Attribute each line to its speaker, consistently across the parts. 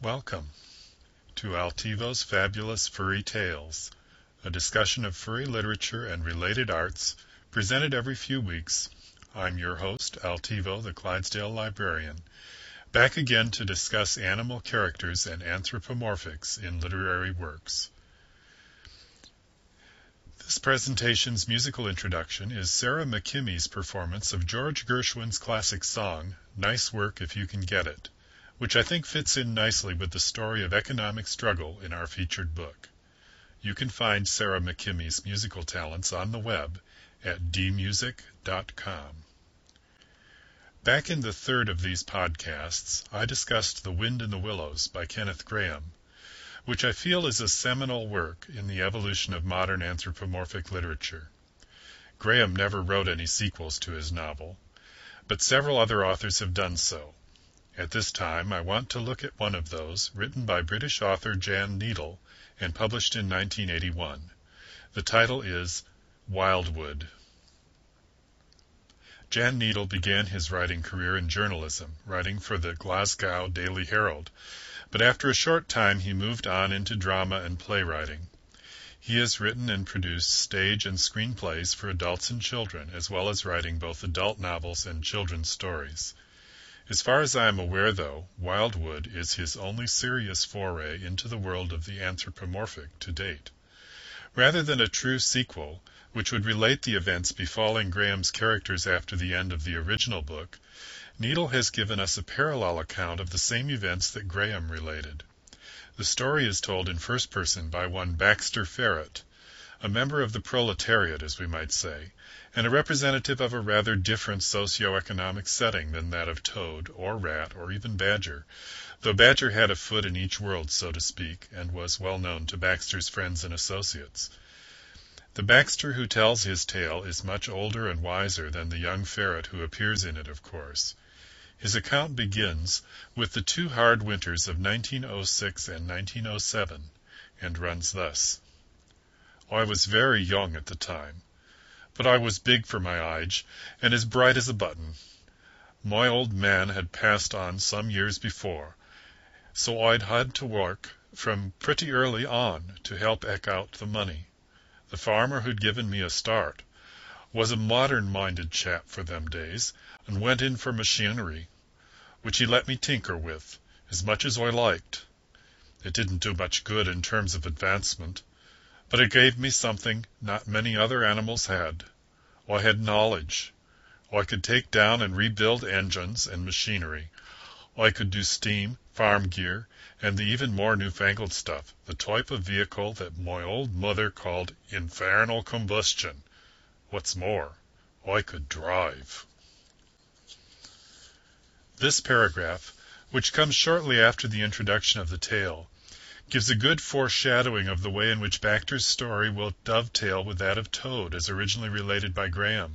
Speaker 1: Welcome to Altivo's Fabulous Furry Tales, a discussion of furry literature and related arts, presented every few weeks. I'm your host, Altivo, the Clydesdale librarian, back again to discuss animal characters and anthropomorphics in literary works. This presentation's musical introduction is Sarah McKimmy's performance of George Gershwin's classic song, Nice Work If You Can Get It which I think fits in nicely with the story of economic struggle in our featured book. You can find Sarah McKimmy's musical talents on the web at dmusic.com. Back in the third of these podcasts, I discussed The Wind in the Willows by Kenneth Grahame, which I feel is a seminal work in the evolution of modern anthropomorphic literature. Grahame never wrote any sequels to his novel, but several other authors have done so, at this time I want to look at one of those, written by British author Jan Needle and published in 1981. The title is Wildwood. Jan Needle began his writing career in journalism, writing for the Glasgow Daily Herald, but after a short time he moved on into drama and playwriting. He has written and produced stage and screenplays for adults and children, as well as writing both adult novels and children's stories. As far as I am aware, though, Wildwood is his only serious foray into the world of the anthropomorphic to date. Rather than a true sequel, which would relate the events befalling Grahame's characters after the end of the original book, Needle has given us a parallel account of the same events that Grahame related. The story is told in first person by one Baxter Ferret, a member of the proletariat, as we might say, and a representative of a rather different socio-economic setting than that of Toad, or Rat, or even Badger, though Badger had a foot in each world, so to speak, and was well known to Baxter's friends and associates. The Baxter who tells his tale is much older and wiser than the young ferret who appears in it, of course. His account begins with the two hard winters of 1906 and 1907, and runs thus. I was very young at the time, but I was big for my age, and as bright as a button. My old man had passed on some years before, so I'd had to work from pretty early on to help eke out the money. The farmer who'd given me a start was a modern-minded chap for them days, and went in for machinery, which he let me tinker with, as much as I liked. It didn't do much good in terms of advancement. But it gave me something not many other animals had. I had knowledge. I could take down and rebuild engines and machinery. I could do steam, farm gear, and the even more newfangled stuff, the type of vehicle that my old mother called infernal combustion. What's more, I could drive. This paragraph, which comes shortly after the introduction of the tale, gives a good foreshadowing of the way in which Baxter's story will dovetail with that of Toad as originally related by Grahame.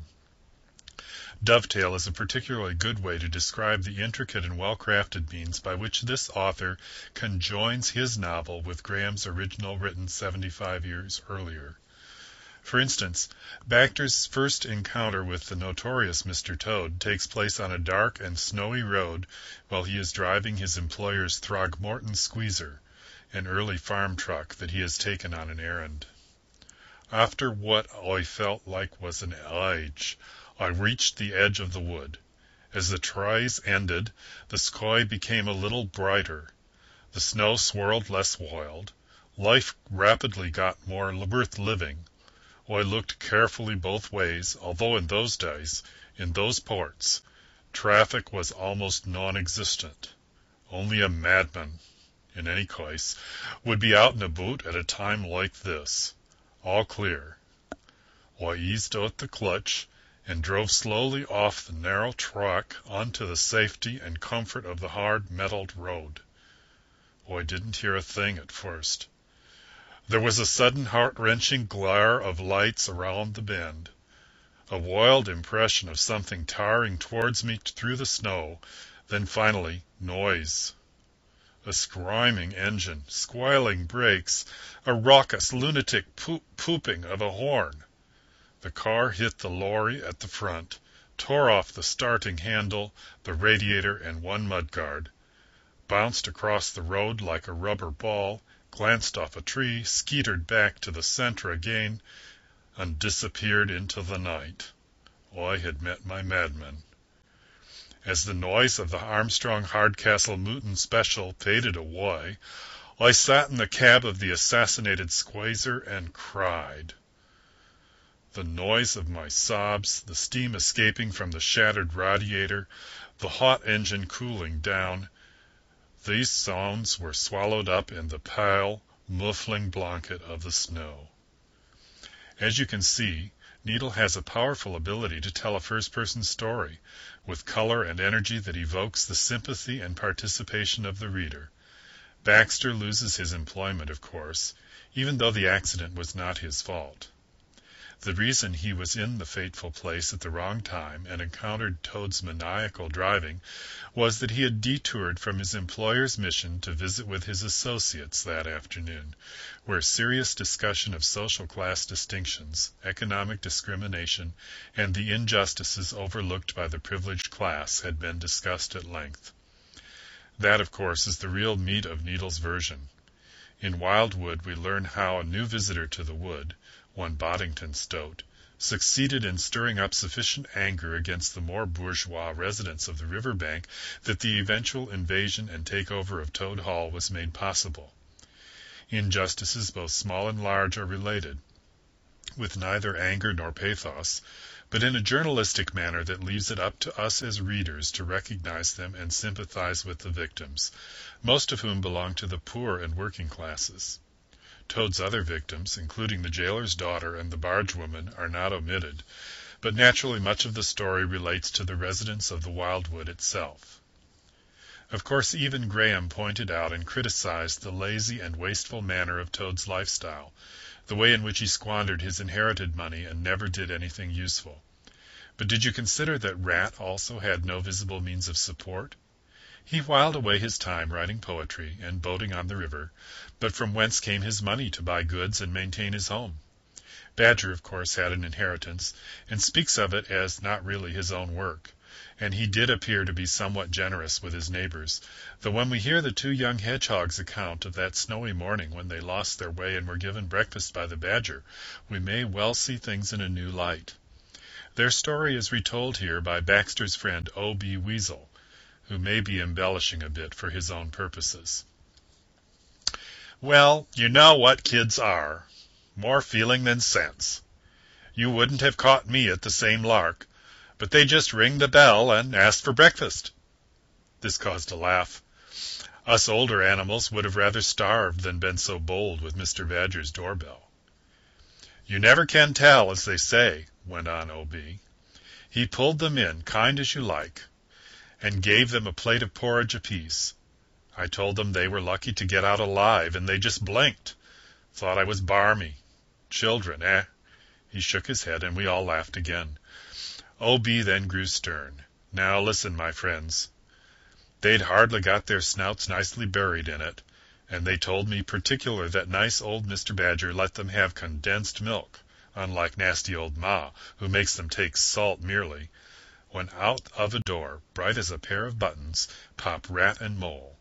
Speaker 1: Dovetail is a particularly good way to describe the intricate and well-crafted means by which this author conjoins his novel with Grahame's original written 75 years earlier. For instance, Baxter's first encounter with the notorious Mr. Toad takes place on a dark and snowy road while he is driving his employer's Throgmorton Squeezer, an early farm truck that he has taken on an errand. After what I felt like was an age, I reached the edge of the wood. As the tries ended, the sky became a little brighter. The snow swirled less wild. Life rapidly got more worth living. I looked carefully both ways, although in those days, in those parts, traffic was almost non-existent. Only a madman in any case, would be out in a about at a time like this. All clear. I eased out the clutch and drove slowly off the narrow track onto the safety and comfort of the hard metalled road. I didn't hear a thing at first. There was a sudden heart-wrenching glare of lights around the bend, a wild impression of something towering towards me through the snow, then finally noise a screaming engine, squealing brakes, a raucous, lunatic poop pooping of a horn. The car hit the lorry at the front, tore off the starting handle, the radiator, and one mudguard. bounced across the road like a rubber ball, glanced off a tree, skeetered back to the centre again, and disappeared into the night. Oh, I had met my madman. As the noise of the Armstrong Hardcastle Mooton special faded away, I sat in the cab of the assassinated Squeezer and cried. The noise of my sobs, the steam escaping from the shattered radiator, the hot engine cooling down, these sounds were swallowed up in the pale, muffling blanket of the snow. As you can see, Needle has a powerful ability to tell a first-person story, with color and energy that evokes the sympathy and participation of the reader. Baxter loses his employment, of course, even though the accident was not his fault. The reason he was in the fateful place at the wrong time and encountered Toad's maniacal driving was that he had detoured from his employer's mission to visit with his associates that afternoon, where serious discussion of social class distinctions, economic discrimination, and the injustices overlooked by the privileged class had been discussed at length. That, of course, is the real meat of Needle's version. In Wildwood we learn how a new visitor to the wood, one Boddington Stoat, succeeded in stirring up sufficient anger against the more bourgeois residents of the river bank that the eventual invasion and takeover of Toad Hall was made possible. Injustices both small and large are related, with neither anger nor pathos, but in a journalistic manner that leaves it up to us as readers to recognize them and sympathize with the victims, most of whom belong to the poor and working classes. Toad's other victims, including the jailer's daughter and the barge woman, are not omitted, but naturally much of the story relates to the residents of the Wildwood itself. Of course, even Grahame pointed out and criticized the lazy and wasteful manner of Toad's lifestyle, the way in which he squandered his inherited money and never did anything useful. But did you consider that Rat also had no visible means of support? He whiled away his time writing poetry and boating on the river, but from whence came his money to buy goods and maintain his home? Badger, of course, had an inheritance, and speaks of it as not really his own work, and he did appear to be somewhat generous with his neighbors, though when we hear the two young hedgehogs' account of that snowy morning when they lost their way and were given breakfast by the badger, we may well see things in a new light. Their story is retold here by Baxter's friend O. B. Weasel, who may be embellishing a bit for his own purposes. Well, you know what kids are. More feeling than sense. You wouldn't have caught me at the same lark, but they just ring the bell and ask for breakfast. This caused a laugh. Us older animals would have rather starved than been so bold with Mr. Badger's doorbell. You never can tell, as they say, went on O.B. He pulled them in, kind as you like, and gave them a plate of porridge apiece. I told them they were lucky to get out alive, and they just blinked. Thought I was barmy. Children, eh? He shook his head, and we all laughed again. O.B. then grew stern. Now listen, my friends. They'd hardly got their snouts nicely buried in it, and they told me particular that nice old Mr. Badger let them have condensed milk, unlike nasty old Ma, who makes them take salt merely, when out of a door, bright as a pair of buttons, pop Rat and Mole.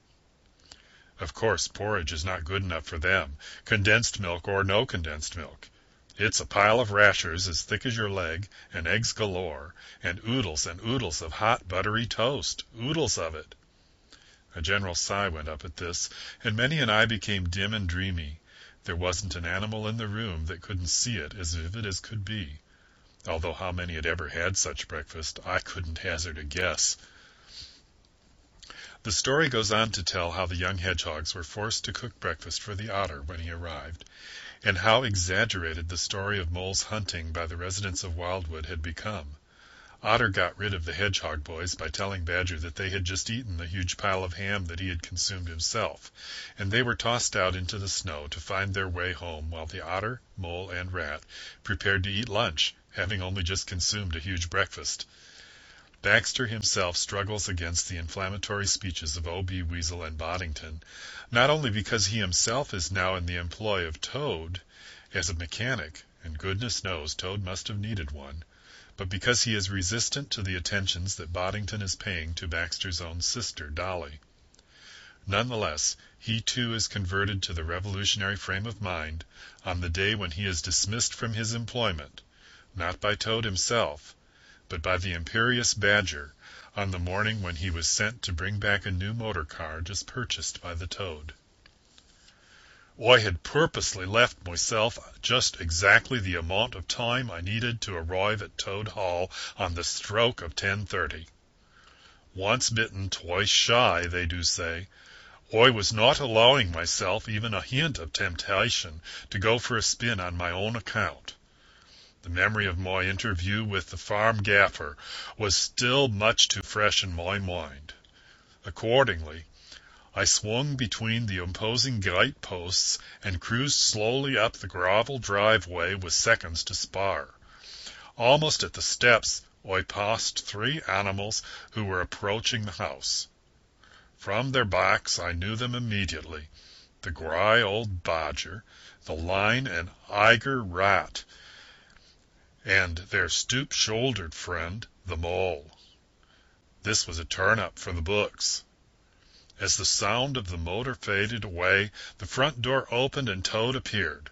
Speaker 1: Of course, porridge is not good enough for them, condensed milk or no condensed milk. It's a pile of rashers as thick as your leg, and eggs galore, and oodles and oodles of hot buttery toast, oodles of it. A general sigh went up at this, and many an eye became dim and dreamy. There wasn't an animal in the room that couldn't see it as vivid as could be although how many had ever had such breakfast I couldn't hazard a guess. The story goes on to tell how the young hedgehogs were forced to cook breakfast for the otter when he arrived, and how exaggerated the story of Mole's hunting by the residents of Wildwood had become. Otter got rid of the hedgehog boys by telling Badger that they had just eaten the huge pile of ham that he had consumed himself, and they were tossed out into the snow to find their way home while the otter, mole, and rat prepared to eat lunch having only just consumed a huge breakfast. Baxter himself struggles against the inflammatory speeches of O.B. Weasel and Boddington, not only because he himself is now in the employ of Toad as a mechanic, and goodness knows Toad must have needed one, but because he is resistant to the attentions that Boddington is paying to Baxter's own sister, Dolly. Nonetheless, he too is converted to the revolutionary frame of mind on the day when he is dismissed from his employment, not by Toad himself, but by the imperious Badger on the morning when he was sent to bring back a new motor car just purchased by the Toad. I had purposely left myself just exactly the amount of time I needed to arrive at Toad Hall on the stroke of ten thirty. Once bitten, twice shy, they do say. I was not allowing myself even a hint of temptation to go for a spin on my own account. The memory of my interview with the farm gaffer was still much too fresh in my mind. Accordingly, I swung between the imposing gate posts and cruised slowly up the gravel driveway with seconds to spare. Almost at the steps I passed three animals who were approaching the house. From their backs I knew them immediately the gray old badger, the line and Eiger rat, and their stoop shouldered friend, the mole. This was a turn up for the books. As the sound of the motor faded away, the front door opened and Toad appeared.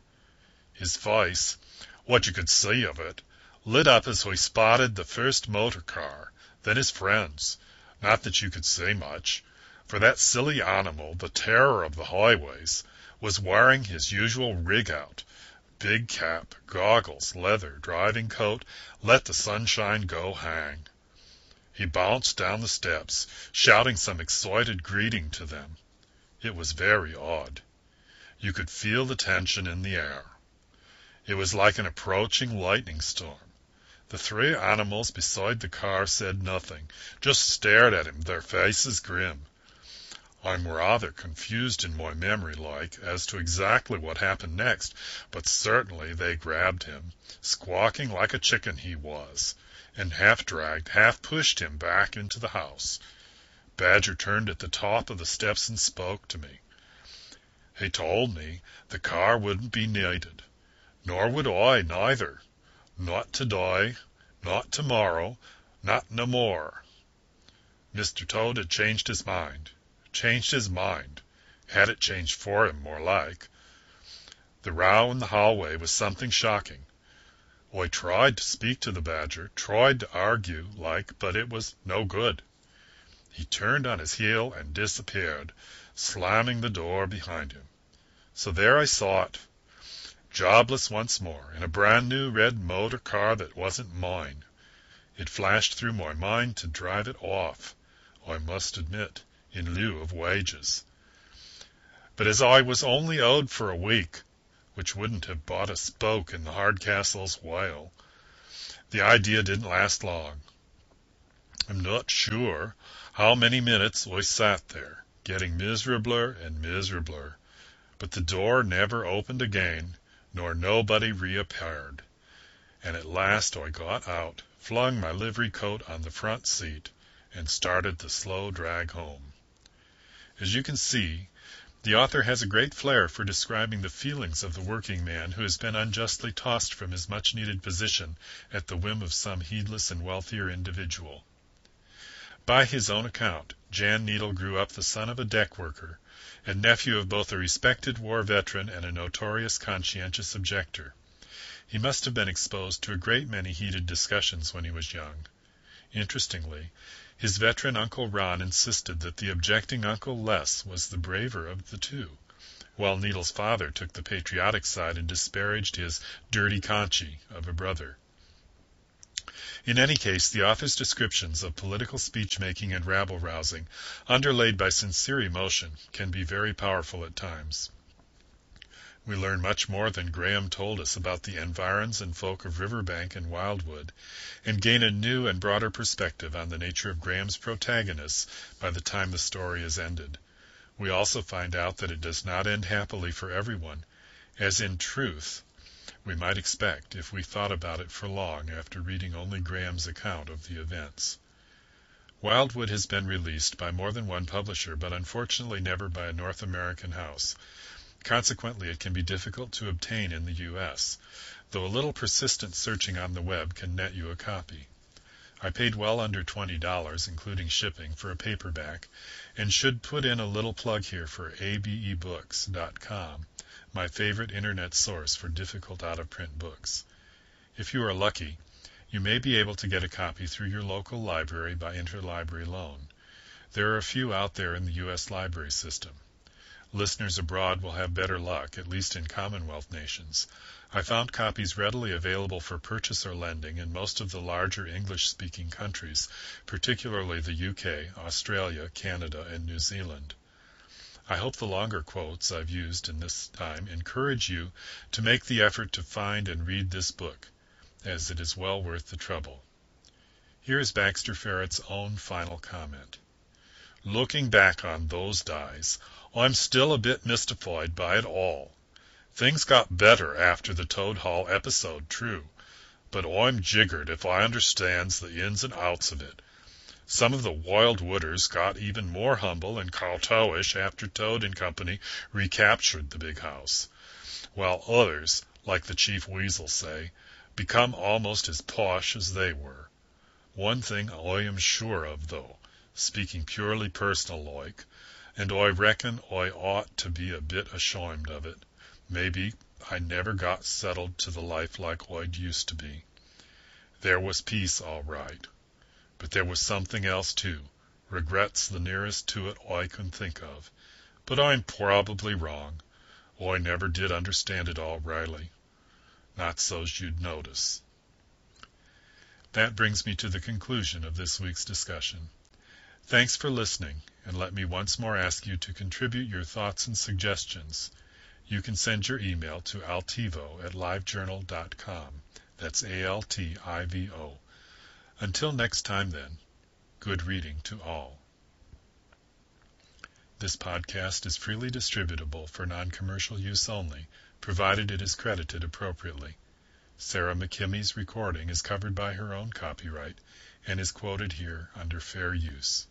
Speaker 1: His face, what you could see of it, lit up as he spotted the first motor car, then his friends. Not that you could see much for that silly animal, the terror of the highways, was wearing his usual rig out big cap, goggles, leather, driving coat, let the sunshine go hang. He bounced down the steps, shouting some excited greeting to them. It was very odd. You could feel the tension in the air. It was like an approaching lightning storm. The three animals beside the car said nothing, just stared at him, their faces grim. I'm rather confused in my memory like as to exactly what happened next, but certainly they grabbed him, squawking like a chicken he was, and half dragged, half pushed him back into the house. Badger turned at the top of the steps and spoke to me. He told me the car wouldn't be needed, nor would I neither. Not to-day, not tomorrow, not no more. Mr. Toad had changed his mind changed his mind. Had it changed for him, more like. The row in the hallway was something shocking. I tried to speak to the Badger, tried to argue, like, but it was no good. He turned on his heel and disappeared, slamming the door behind him. So there I saw it, jobless once more, in a brand new red motor car that wasn't mine. It flashed through my mind to drive it off, I must admit in lieu of wages. But as I was only owed for a week, which wouldn't have bought a spoke in the Hardcastle's whale, the idea didn't last long. I'm not sure how many minutes I sat there, getting miserabler and miserabler, but the door never opened again, nor nobody reappeared, and at last I got out, flung my livery coat on the front seat, and started the slow drag home. As you can see, the author has a great flair for describing the feelings of the working man who has been unjustly tossed from his much needed position at the whim of some heedless and wealthier individual. By his own account, Jan Needle grew up the son of a deck worker, and nephew of both a respected war veteran and a notorious conscientious objector. He must have been exposed to a great many heated discussions when he was young. Interestingly, his veteran Uncle Ron insisted that the objecting Uncle Les was the braver of the two, while Needle's father took the patriotic side and disparaged his dirty Conchi of a brother. In any case, the author's descriptions of political speech-making and rabble-rousing, underlaid by sincere emotion, can be very powerful at times. We learn much more than Grahame told us about the environs and folk of Riverbank and Wildwood, and gain a new and broader perspective on the nature of Grahame's protagonists by the time the story is ended. We also find out that it does not end happily for everyone, as in truth we might expect if we thought about it for long after reading only Grahame's account of the events. Wildwood has been released by more than one publisher, but unfortunately never by a North American house. Consequently, it can be difficult to obtain in the U.S., though a little persistent searching on the web can net you a copy. I paid well under twenty dollars, including shipping, for a paperback, and should put in a little plug here for abebooks.com, my favorite internet source for difficult out-of-print books. If you are lucky, you may be able to get a copy through your local library by interlibrary loan. There are a few out there in the U.S. library system. Listeners abroad will have better luck, at least in Commonwealth nations. I found copies readily available for purchase or lending in most of the larger English-speaking countries, particularly the UK, Australia, Canada, and New Zealand. I hope the longer quotes I've used in this time encourage you to make the effort to find and read this book as it is well worth the trouble. Here is Baxter Ferret's own final comment. Looking back on those days, I'm still a bit mystified by it all. Things got better after the Toad Hall episode, true, but I'm jiggered if I understands the ins and outs of it. Some of the Wild Wooders got even more humble and kowtowish after Toad and Company recaptured the big house, while others, like the Chief Weasel, say, become almost as posh as they were. One thing I am sure of, though, speaking purely personal like, and I reckon I ought to be a bit ashamed of it, maybe I never got settled to the life like I'd used to be. There was peace all right, but there was something else too, regrets the nearest to it I can think of, but I'm probably wrong. I never did understand it all rightly not so's you'd notice. That brings me to the conclusion of this week's discussion. Thanks for listening, and let me once more ask you to contribute your thoughts and suggestions. You can send your email to altivo at livejournal.com. That's A-L-T-I-V-O. Until next time, then, good reading to all. This podcast is freely distributable for non-commercial use only provided it is credited appropriately. Sarah McKimmy's recording is covered by her own copyright and is quoted here under fair use.